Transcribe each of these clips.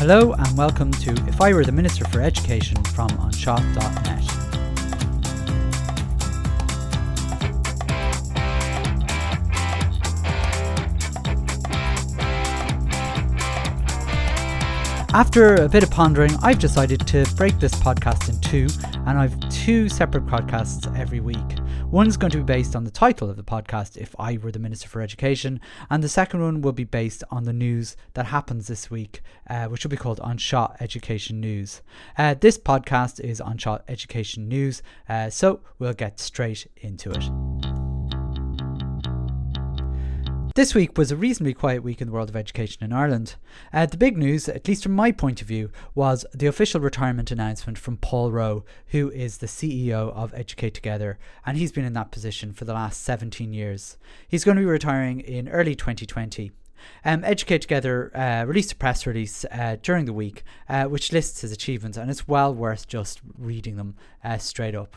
Hello and welcome to If I Were the Minister for Education from Anseo.net. After a bit of pondering, I've decided to break this podcast in two, and I've two separate podcasts every week. One's going to be based on the title of the podcast, If I Were the Minister for Education, and the second one will be based on the news that happens this week, uh, which will be called Anseo Education News. Uh, this podcast is Anseo Education News, uh, so we'll get straight into it. This week was a reasonably quiet week in the world of education in Ireland. Uh, the big news, at least from my point of view, was the official retirement announcement from Paul Rowe, who is the CEO of Educate Together, and he's been in that position for the last 17 years. He's going to be retiring in early 2020. Um, Educate Together uh, released a press release uh, during the week uh, which lists his achievements, and it's well worth just reading them uh, straight up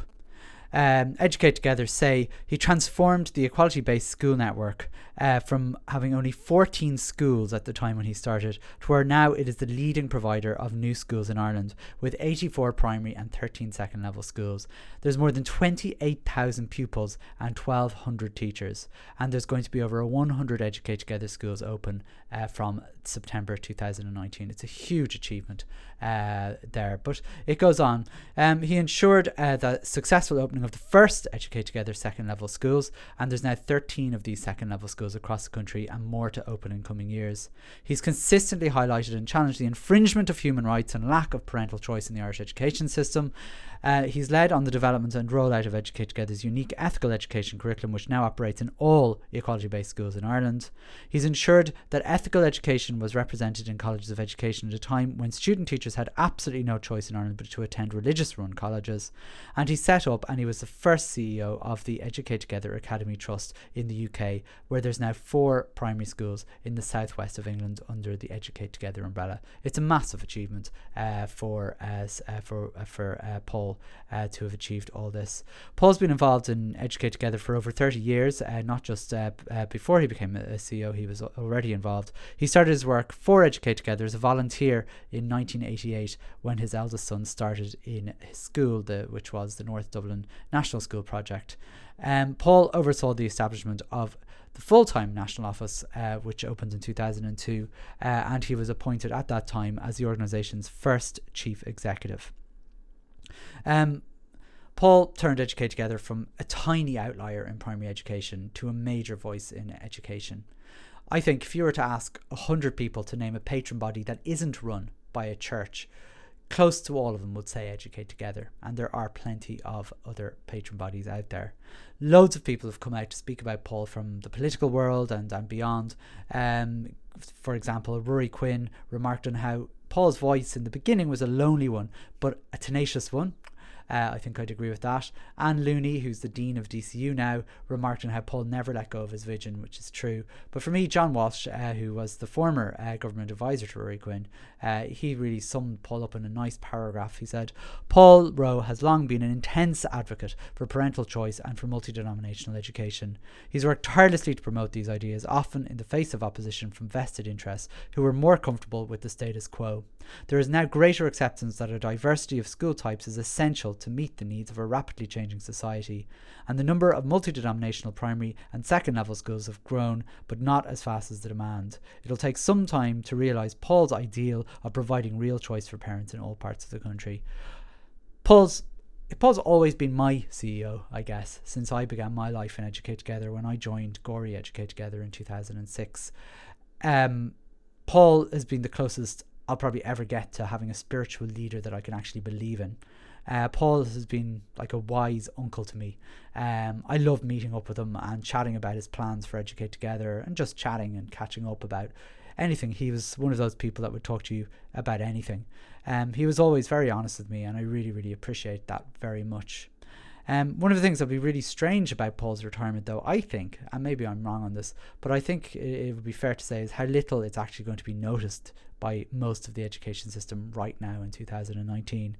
um, Educate Together say he transformed the equality based school network uh, from having only 14 schools at the time when he started to where now it is the leading provider of new schools in Ireland with 84 primary and 13 second level schools. There's more than 28,000 pupils and 1,200 teachers, and there's going to be over 100 Educate Together schools open uh, from September 2019. It's a huge achievement uh, there, but it goes on. Um, he ensured uh, the successful opening of the first Educate Together second level schools, and there's now 13 of these second level schools across the country and more to open in coming years. He's consistently highlighted and challenged the infringement of human rights and lack of parental choice in the Irish education system. Uh, he's led on the development and rollout of Educate Together's unique ethical education curriculum, which now operates in all equality based schools in Ireland. He's ensured that ethical education was represented in colleges of education at a time when student teachers had absolutely no choice in Ireland but to attend religious run colleges. And he set up and he was the first CEO of the Educate Together Academy Trust in the UK, where there's now four primary schools in the southwest of England under the Educate Together umbrella. It's a massive achievement uh, for uh, uh, for uh, for uh, Paul uh, to have achieved all this. Paul's been involved in Educate Together for over 30 years, not just before he became a CEO, he was already involved. He started his work for Educate Together as a volunteer in 1988 when his eldest son started in his school, the, which was the North Dublin National School Project. Um, Paul oversaw the establishment of the full time national office, uh, which opened in 2002, uh, and he was appointed at that time as the organisation's first chief executive. Um, Paul turned Educate Together from a tiny outlier in primary education to a major voice in education. I think if you were to ask 100 people to name a patron body that isn't run by a church, close to all of them would say Educate Together, and there are plenty of other patron bodies out there. Loads of people have come out to speak about Paul from the political world and, and beyond. Um, for example, Ruairí Quinn remarked on how Paul's voice in the beginning was a lonely one, but a tenacious one. Uh, I think I'd agree with that. Anne Looney, who's the Dean of DCU now, remarked on how Paul never let go of his vision, which is true. But for me, John Walsh, uh, who was the former uh, government advisor to Ruairí Quinn, uh, he really summed Paul up in a nice paragraph. He said, Paul Rowe has long been an intense advocate for parental choice and for multi denominational education. He's worked tirelessly to promote these ideas, often in the face of opposition from vested interests who were more comfortable with the status quo. There is now greater acceptance that a diversity of school types is essential to meet the needs of a rapidly changing society, and the number of multi denominational primary and second level schools have grown, but not as fast as the demand. It'll take some time to realise Paul's ideal of providing real choice for parents in all parts of the country. Paul's Paul's always been my CEO, I guess, since I began my life in Educate Together when I joined Gorey Educate Together in 2006. Um, Paul has been the closest I'll probably ever get to having a spiritual leader that I can actually believe in. Uh, Paul has been like a wise uncle to me. Um, I love meeting up with him and chatting about his plans for Educate Together and just chatting and catching up about anything. He was one of those people that would talk to you about anything. Um, he was always very honest with me, and I really, really appreciate that very much. Um, one of the things that would be really strange about Paul's retirement, though, I think, and maybe I'm wrong on this, but I think it, it would be fair to say is how little it's actually going to be noticed by most of the education system right now in 2019.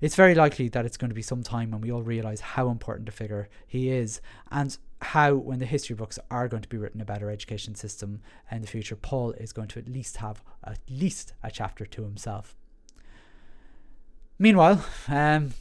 It's very likely that it's going to be some time when we all realize how important a figure he is and how, when the history books are going to be written about our education system in the future, Paul is going to at least have at least a chapter to himself. Meanwhile, um,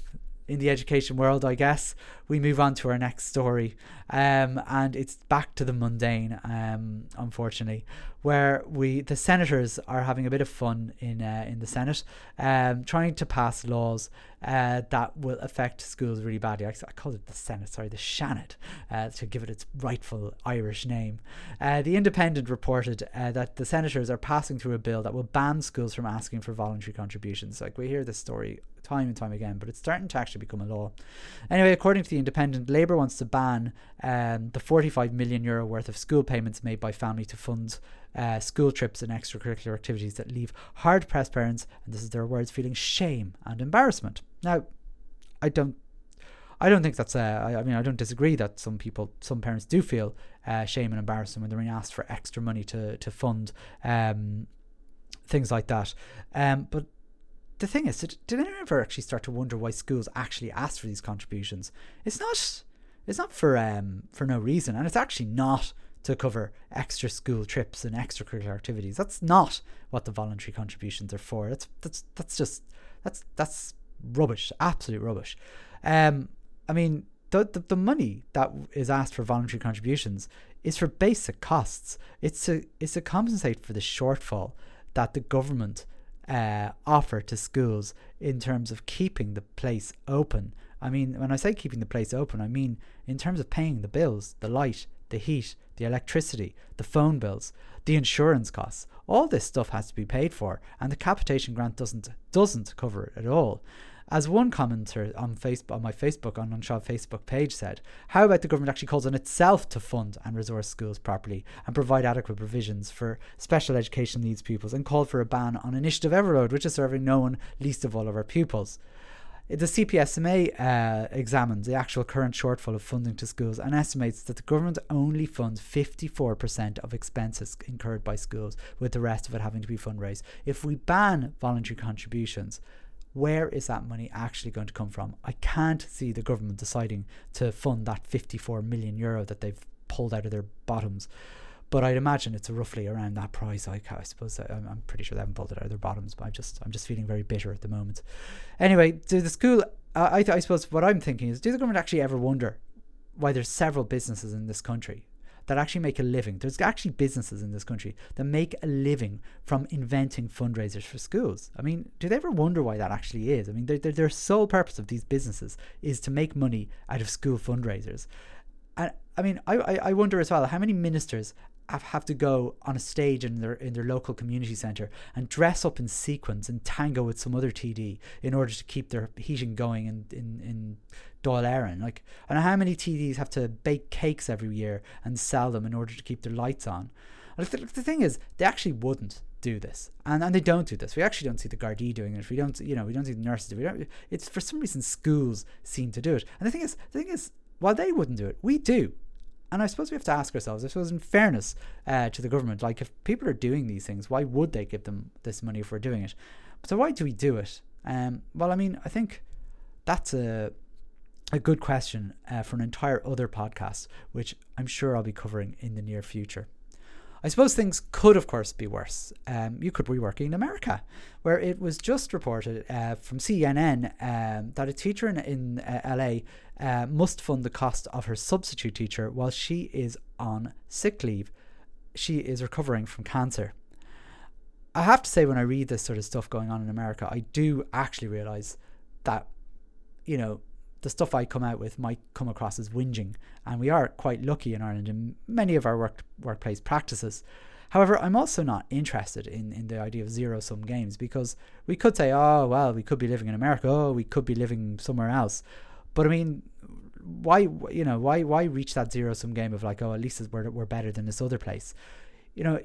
in the education world, I guess, we move on to our next story. Um, and it's back to the mundane, um, unfortunately, where we the senators are having a bit of fun in uh, in the Senate, um, trying to pass laws uh, that will affect schools really badly. I, I call it the Senate, sorry, the Seanad, uh, to give it its rightful Irish name. Uh, the Independent reported uh, that the senators are passing through a bill that will ban schools from asking for voluntary contributions. Like we hear this story time and time again, but it's starting to actually become a law. Anyway, according to the Independent, Labour wants to ban um, the 45 million euro worth of school payments made by family to fund uh, school trips and extracurricular activities that leave hard pressed parents, and this is their words, feeling shame and embarrassment. Now, I don't. I don't think that's. I mean, I don't disagree that some people, some parents do feel uh, shame and embarrassment when they're being asked for extra money to to fund um, things like that. Um, but the thing is, did, anyone ever actually start to wonder why schools actually ask for these contributions? It's not. It's not for um for no reason, and it's actually not to cover extra school trips and extracurricular activities. That's not what the voluntary contributions are for. That's that's that's just that's that's rubbish, absolute rubbish. Um, I mean, the, the the money that is asked for voluntary contributions is for basic costs. It's to it's to compensate for the shortfall that the government uh, offer to schools in terms of keeping the place open. I mean, when I say keeping the place open, I mean in terms of paying the bills, the light, the heat, the electricity, the phone bills, the insurance costs. All this stuff has to be paid for, and the capitation grant doesn't doesn't cover it at all. As one commenter on Facebook on my Facebook on Anseo Facebook page said, how about the government actually calls on itself to fund and resource schools properly and provide adequate provisions for special education needs pupils and called for a ban on Initiative Everroad, which is serving no one, least of all of our pupils. The CPSMA uh, examines the actual current shortfall of funding to schools and estimates that the government only funds 54% of expenses incurred by schools, with the rest of it having to be fundraised. If we ban voluntary contributions, where is that money actually going to come from? I can't see the government deciding to fund that 54 million euro that they've pulled out of their bottoms but I'd imagine it's roughly around that price. I, I suppose I'm, I'm pretty sure they haven't pulled it out of their bottoms, but I'm just I'm just feeling very bitter at the moment. Anyway, do the school? Uh, I I suppose what I'm thinking is, do the government actually ever wonder why there's several businesses in this country that actually make a living? There's actually businesses in this country that make a living from inventing fundraisers for schools. I mean, do they ever wonder why that actually is? I mean, their their sole purpose of these businesses is to make money out of school fundraisers. And I mean, I, I wonder as well how many ministers have, have to go on a stage in their in their local community centre and dress up in sequins and tango with some other TD in order to keep their heating going in in, in Dáil Éireann. Like, and how many TDs have to bake cakes every year and sell them in order to keep their lights on? Like the, the thing is, they actually wouldn't do this, and and they don't do this. We actually don't see the Gardaí doing it. We don't, you know, we don't see the nurses We do it. It's for some reason schools seem to do it. And the thing is, the thing is, while they wouldn't do it, we do. And I suppose we have to ask ourselves, I suppose, in fairness uh, to the government, like if people are doing these things, why would they give them this money if we're doing it? So why do we do it? Um, well, I mean, I think that's a a good question uh, for an entire other podcast, which I'm sure I'll be covering in the near future. I suppose things could, of course, be worse. Um, you could be working in America, where it was just reported uh, from CNN um, that a teacher in, in uh, LA uh, must fund the cost of her substitute teacher while she is on sick leave. She is recovering from cancer. I have to say, when I read this sort of stuff going on in America, I do actually realize that, you know, the stuff I come out with might come across as whinging, and we are quite lucky in Ireland in many of our work workplace practices. However, I'm also not interested in, in the idea of zero sum games because we could say, oh, well, we could be living in America, oh, we could be living somewhere else. But I mean, why, you know, why, why reach that zero sum game of like, oh, at least we're, we're better than this other place? You know,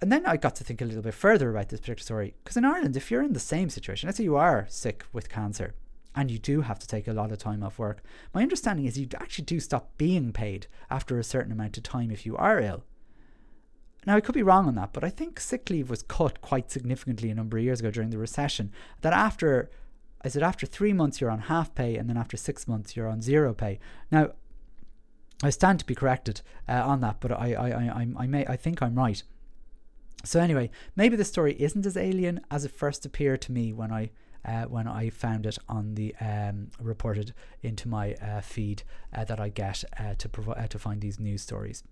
and then I got to think a little bit further about this particular story because in Ireland, if you're in the same situation, let's say you are sick with cancer, and you do have to take a lot of time off work. My understanding is you actually do stop being paid after a certain amount of time if you are ill. Now, I could be wrong on that, but I think sick leave was cut quite significantly a number of years ago during the recession. That after I said, after three months, you're on half pay, and then after six months, you're on zero pay. Now, I stand to be corrected uh, on that, but I, I, I, I, may, I think I'm right. So anyway, maybe the story isn't as alien as it first appeared to me when I uh, when I found it on the um, reported into my uh, feed uh, that I get uh, to uh, to find these news stories.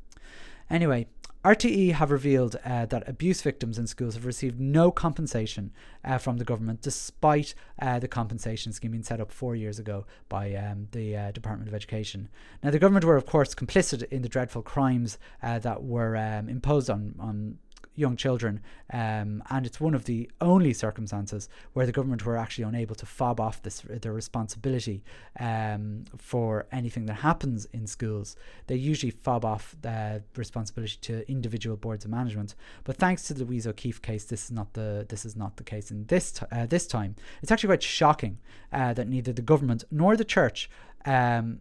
Anyway, RTE have revealed uh, that abuse victims in schools have received no compensation uh, from the government, despite uh, the compensation scheme being set up four years ago by um, the uh, Department of Education. Now, the government were, of course, complicit in the dreadful crimes that were um, imposed on, on young children, um, and it's one of the only circumstances where the government were actually unable to fob off this their responsibility um, for anything that happens in schools. They usually fob off the responsibility to individual boards of management. But thanks to the Louise O'Keeffe case, this is not the this is not the case in this t- uh, this time. It's actually quite shocking uh, that neither the government nor the church. Um,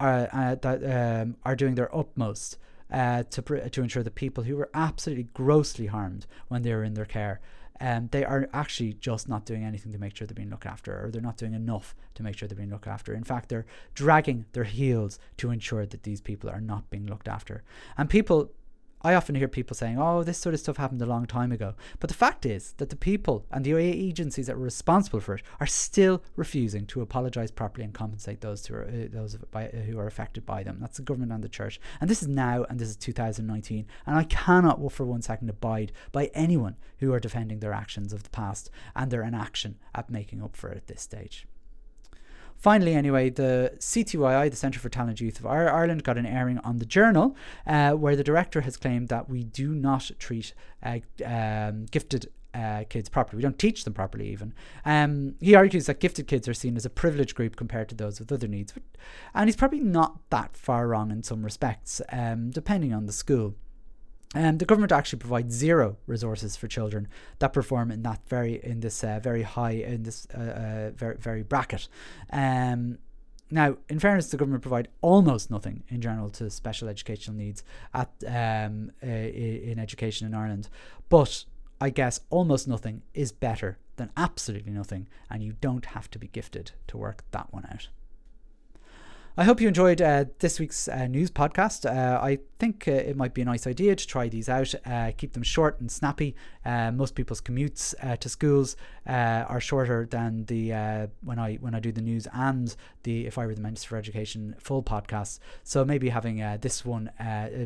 are, uh, that um, are doing their utmost uh, to, pr- to ensure that people who were absolutely grossly harmed when they were in their care um, they are actually just not doing anything to make sure they're being looked after, or they're not doing enough to make sure they're being looked after. In fact, they're dragging their heels to ensure that these people are not being looked after. And people I often hear people saying, oh, this sort of stuff happened a long time ago. But the fact is that the people and the agencies that were responsible for it are still refusing to apologise properly and compensate those, who are, uh, those by, uh, who are affected by them. That's the government and the church. And this is now, and this is 2019. And I cannot for one second abide by anyone who are defending their actions of the past and their inaction at making up for it at this stage. Finally, anyway, the CTYI, the Centre for Talent Youth of Ireland, got an airing on the Journal, uh, where the director has claimed that we do not treat uh, um, gifted uh, kids properly. We don't teach them properly, even. Um, he argues that gifted kids are seen as a privileged group compared to those with other needs. And he's probably not that far wrong in some respects, um, depending on the school. Um, the government actually provides zero resources for children that perform in that very in this uh, very high in this uh, uh, very very bracket. Um, now, in fairness, the government provide almost nothing in general to special educational needs at um, uh, in education in Ireland, but I guess almost nothing is better than absolutely nothing, and you don't have to be gifted to work that one out. I hope you enjoyed uh, this week's uh, news podcast. Uh, I think uh, it might be a nice idea to try these out, uh, keep them short and snappy. Uh, most people's commutes to schools are shorter than the when I when I do the news and the If I Were the Minister for Education full podcast. So maybe having this one,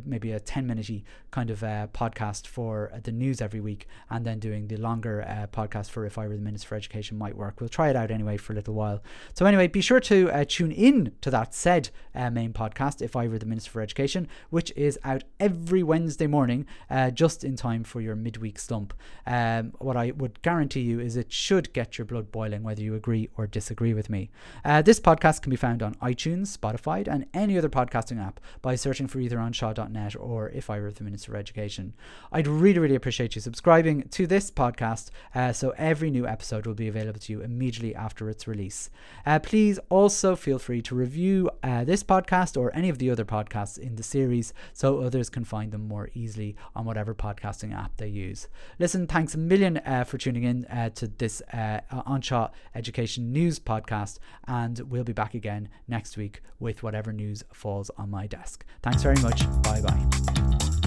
maybe a ten minute kind of podcast for the news every week, and then doing the longer podcast for If I Were the Minister for Education might work. We'll try it out anyway for a little while. So anyway, be sure to tune in to that said uh, main podcast, If I Were the Minister for Education, which is out every Wednesday morning, uh, just in time for your midweek slump. Um, what I would guarantee you is it should get your blood boiling, whether you agree or disagree with me. Uh, this podcast can be found on iTunes, Spotify, and any other podcasting app by searching for either Anseo.net or If I Were the Minister for Education. I'd really, really appreciate you subscribing to this podcast uh, so every new episode will be available to you immediately after its release. Uh, please also feel free to review uh, this podcast or any of the other podcasts in the series so others can find them more easily on whatever podcasting app they use. Listen, thanks a million uh, for tuning in uh, to this uh, An Education News podcast, and we'll be back again next week with whatever news falls on my desk. Thanks very much. Bye bye.